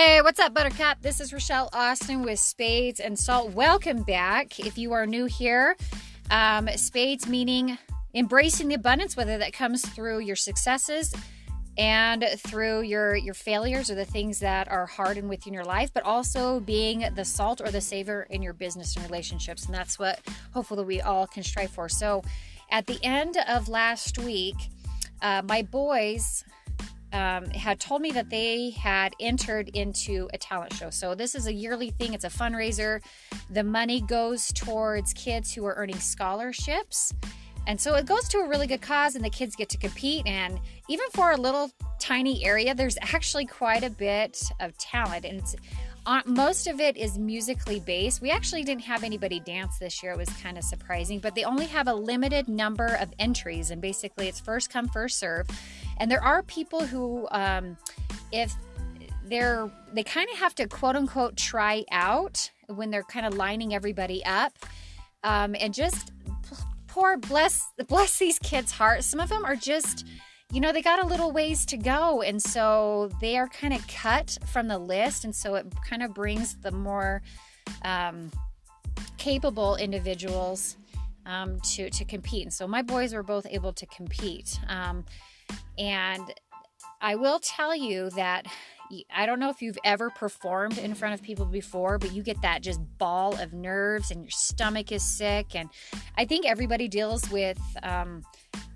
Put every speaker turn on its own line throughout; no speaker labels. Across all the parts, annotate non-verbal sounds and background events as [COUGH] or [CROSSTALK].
Hey, what's up, Buttercup? This is Rochelle Austin with Spades and Salt. Welcome back. If you are new here, um, Spades meaning embracing the abundance, whether that comes through your successes and through your your failures or the things that are hard and within your life, but also being the salt or the savor in your business and relationships. And that's what hopefully we all can strive for. So, at the end of last week, uh, my boys um, had told me that they had entered into a talent show. So, this is a yearly thing, it's a fundraiser. The money goes towards kids who are earning scholarships. And so it goes to a really good cause, and the kids get to compete. And even for a little tiny area, there's actually quite a bit of talent. And uh, most of it is musically based. We actually didn't have anybody dance this year. It was kind of surprising, but they only have a limited number of entries, and basically it's first come, first serve. And there are people who, um, if they're, they kind of have to quote unquote try out when they're kind of lining everybody up. Um, and just poor bless bless these kids' hearts. Some of them are just you know, they got a little ways to go. And so they are kind of cut from the list. And so it kind of brings the more um, capable individuals um, to, to compete. And so my boys were both able to compete. Um, and I will tell you that I don't know if you've ever performed in front of people before, but you get that just ball of nerves and your stomach is sick. And I think everybody deals with um,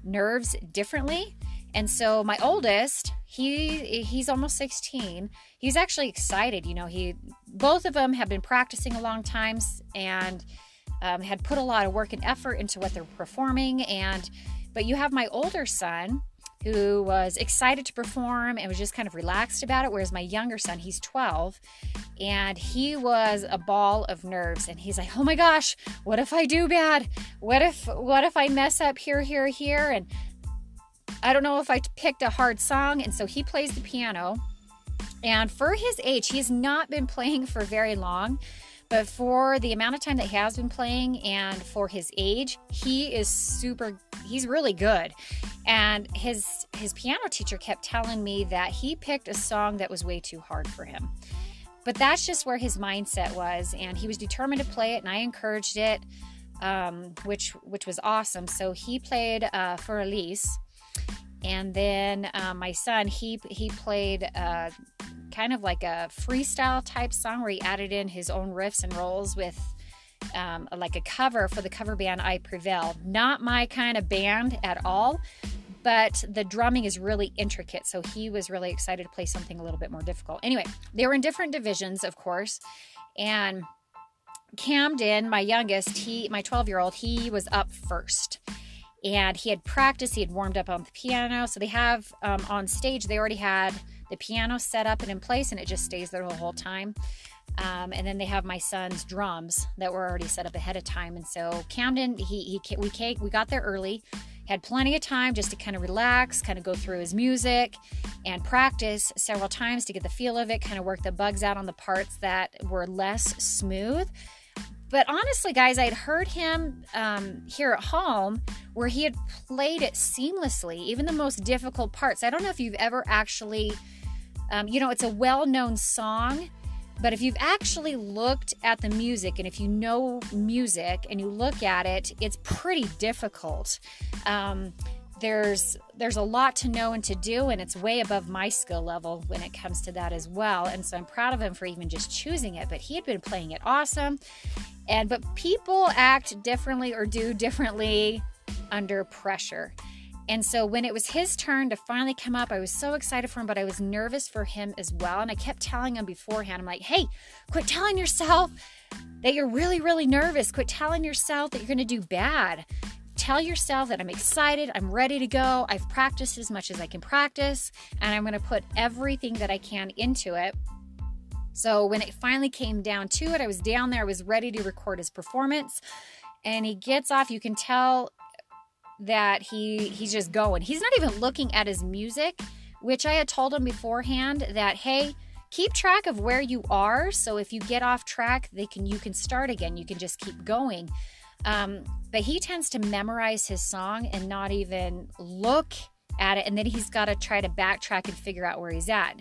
nerves differently. And so my oldest, he he's almost 16. He's actually excited. You know, he both of them have been practicing a long times and um, had put a lot of work and effort into what they're performing. And but you have my older son who was excited to perform and was just kind of relaxed about it. Whereas my younger son, he's 12, and he was a ball of nerves. And he's like, "Oh my gosh, what if I do bad? What if what if I mess up here, here, here?" And I don't know if I picked a hard song. And so he plays the piano. And for his age, he's not been playing for very long. But for the amount of time that he has been playing and for his age, he is super he's really good. And his his piano teacher kept telling me that he picked a song that was way too hard for him. But that's just where his mindset was and he was determined to play it and I encouraged it. Um, which which was awesome. So he played uh, Für Elise, and then uh, my son he he played uh, kind of like a freestyle type song where he added in his own riffs and rolls with um, like a cover for the cover band I Prevail. Not my kind of band at all, but the drumming is really intricate. So he was really excited to play something a little bit more difficult. Anyway, they were in different divisions, of course, and Camden, my youngest, he my 12 year old, he was up first and he had practiced he had warmed up on the piano. So they have um, on stage they already had the piano set up and in place and it just stays there the whole time. Um, and then they have my son's drums that were already set up ahead of time. And so camden he, he we came, we got there early had plenty of time just to kind of relax kind of go through his music and practice several times to get the feel of it kind of work the bugs out on the parts that were less smooth but honestly, guys, I'd heard him um, here at home where he had played it seamlessly, even the most difficult parts. I don't know if you've ever actually, um, you know, it's a well known song, but if you've actually looked at the music and if you know music and you look at it, it's pretty difficult. Um, there's there's a lot to know and to do and it's way above my skill level when it comes to that as well and so i'm proud of him for even just choosing it but he had been playing it awesome and but people act differently or do differently under pressure. And so when it was his turn to finally come up, I was so excited for him, but I was nervous for him as well. And I kept telling him beforehand, I'm like, hey, quit telling yourself that you're really, really nervous. Quit telling yourself that you're going to do bad. Tell yourself that I'm excited, I'm ready to go, I've practiced as much as I can practice, and I'm going to put everything that I can into it. So when it finally came down to it, I was down there, I was ready to record his performance. And he gets off, you can tell that he he's just going. He's not even looking at his music, which I had told him beforehand that hey, keep track of where you are so if you get off track, they can you can start again. You can just keep going. Um, but he tends to memorize his song and not even look at it and then he's got to try to backtrack and figure out where he's at.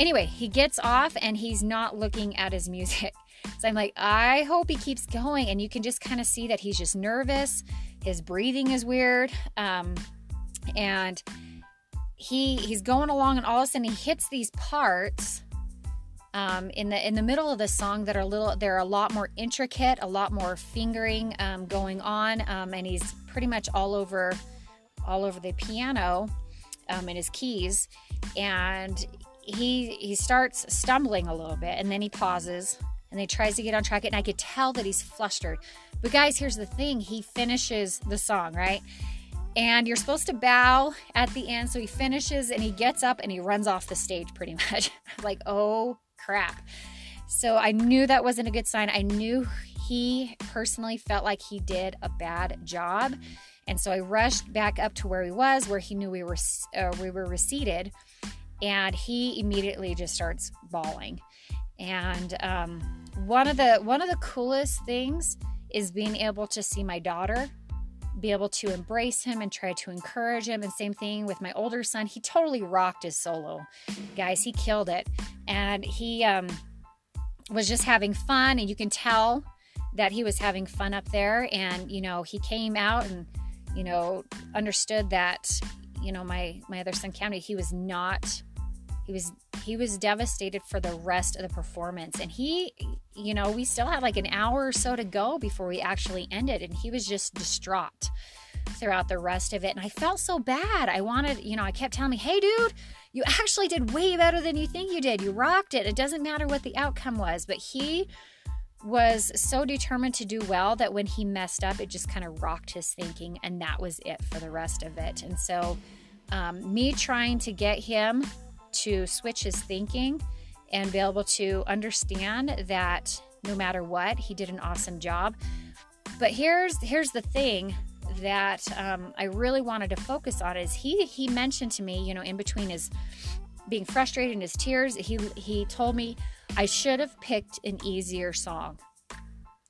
Anyway, he gets off and he's not looking at his music. [LAUGHS] So I'm like, I hope he keeps going. And you can just kind of see that he's just nervous. His breathing is weird. Um, and he he's going along and all of a sudden he hits these parts um, in the in the middle of the song that are a little they're a lot more intricate a lot more fingering um, going on um, and he's pretty much all over all over the piano um, and his keys and he he starts stumbling a little bit and then he pauses and he tries to get on track and i could tell that he's flustered but guys here's the thing he finishes the song right and you're supposed to bow at the end. So he finishes and he gets up and he runs off the stage pretty [LAUGHS] much. like, oh crap. So I knew that wasn't a good sign. I knew he personally felt like he did a bad job. And so I rushed back up to where he was, where he knew we were uh, we were reseated, and he immediately just starts bawling. And um, one of the one of the coolest things is being able to see my daughter be able to embrace him and try to encourage him. And same thing with my older son. He totally rocked his solo. Guys, he killed it. And he um, was just having fun. And you can tell that he was having fun up there. And, you know, he came out and, you know, understood that, you know, my, my other son, Camden, he was not he was he was devastated for the rest of the performance. And he you know we still had like an hour or so to go before we actually ended and he was just distraught throughout the rest of it. And i felt so bad. I wanted you know i kept telling me hey dude you actually did way better than you think you did. You rocked it. It doesn't matter what the outcome was. But he was so determined to do well that when he messed up it just kind of rocked his thinking and that was it for the rest of it. And so um, me trying to get him to switch his thinking and be able to understand that no matter what, he did an awesome job. But here's here's the thing that um, I really wanted to focus on is he he mentioned to me, you know, in between his being frustrated and his tears, he he told me I should have picked an easier song.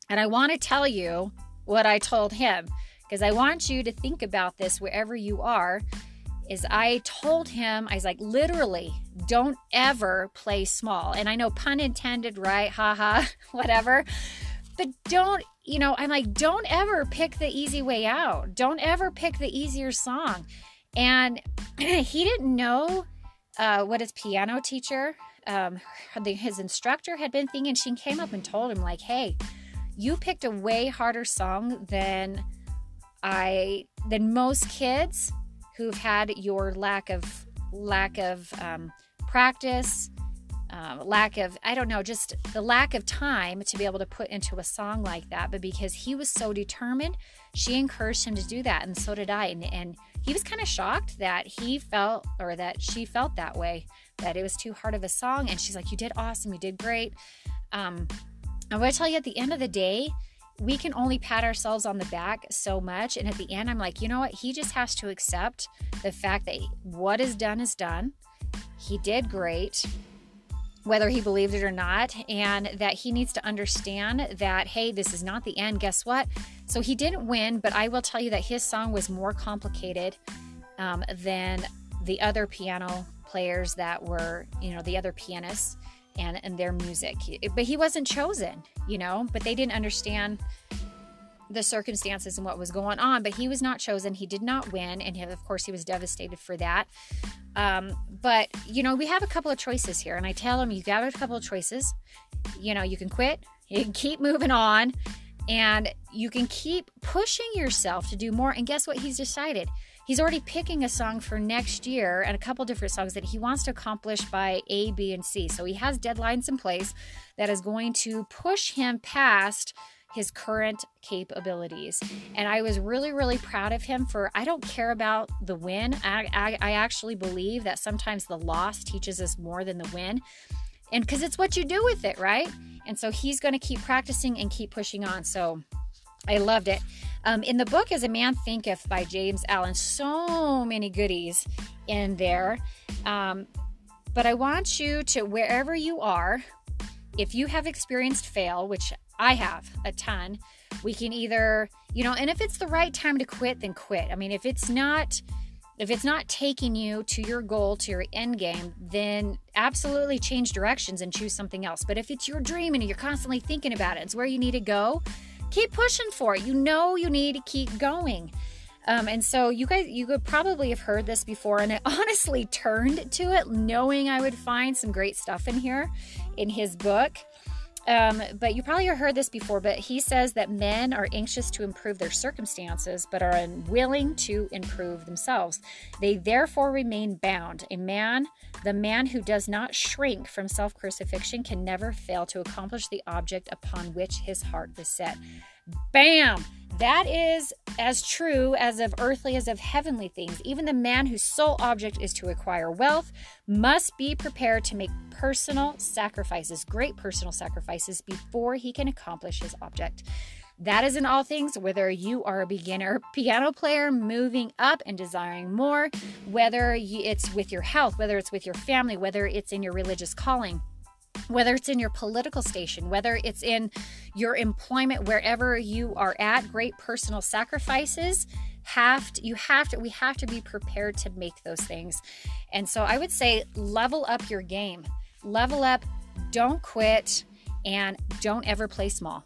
And I want to tell you what I told him because I want you to think about this wherever you are is I told him, I was like, literally, don't ever play small. And I know pun intended, right? Haha, [LAUGHS] whatever. But don't, you know, I'm like, don't ever pick the easy way out. Don't ever pick the easier song. And [CLEARS THROAT] he didn't know uh, what his piano teacher, um, his instructor had been thinking. She came up and told him, like, hey, you picked a way harder song than I, than most kids who've had your lack of lack of um, practice, uh, lack of I don't know, just the lack of time to be able to put into a song like that. But because he was so determined, she encouraged him to do that, and so did I. And, and he was kind of shocked that he felt or that she felt that way, that it was too hard of a song. And she's like, "You did awesome. You did great." Um, I want to tell you, at the end of the day, we can only pat ourselves on the back so much. And at the end, I'm like, you know what? He just has to accept the fact that what is done is done. He did great, whether he believed it or not, and that he needs to understand that, hey, this is not the end. Guess what? So he didn't win, but I will tell you that his song was more complicated um, than the other piano players that were, you know, the other pianists and, and their music. But he wasn't chosen, you know, but they didn't understand the circumstances and what was going on. But he was not chosen. He did not win. And he, of course, he was devastated for that. Um, but, you know, we have a couple of choices here. And I tell him, you got a couple of choices. You know, you can quit, you can keep moving on, and you can keep pushing yourself to do more. And guess what? He's decided he's already picking a song for next year and a couple different songs that he wants to accomplish by A, B, and C. So he has deadlines in place that is going to push him past his current capabilities. And I was really, really proud of him for I don't care about the win. I, I, I actually believe that sometimes the loss teaches us more than the win. And because it's what you do with it, right? And so he's going to keep practicing and keep pushing on. So I loved it. Um, in the book, As a Man Thinketh by James Allen, so many goodies in there. Um, but I want you to, wherever you are, if you have experienced fail, which I have a ton, we can either, you know, and if it's the right time to quit, then quit. I mean, if it's not, if it's not taking you to your goal, to your end game, then absolutely change directions and choose something else. But if it's your dream and you're constantly thinking about it, it's where you need to go, keep pushing for it. You know you need to keep going. Um, and so you guys, you could probably have heard this before, and I [LAUGHS] honestly turned to it knowing I would find some great stuff in here in his book. Um, but you probably heard this before, but he says that men are anxious to improve their circumstances, but are unwilling to improve themselves. They therefore remain bound. A man, the man who does not shrink from self crucifixion, can never fail to accomplish the object upon which his heart is set. Bam! That is as true as of earthly as of heavenly things. Even the man whose sole object is to acquire wealth must be prepared to make personal sacrifices, great personal sacrifices, before he can accomplish his object. That is in all things, whether you are a beginner [LAUGHS] piano player moving up and desiring more, whether it's with your health, whether it's with your family, whether it's in your religious calling whether it's in your political station, whether it's in your employment, wherever you are at, great personal sacrifices have to, you have to, we have to be prepared to make those things. And so I would say level up your game, level up, don't quit, and don't ever play small.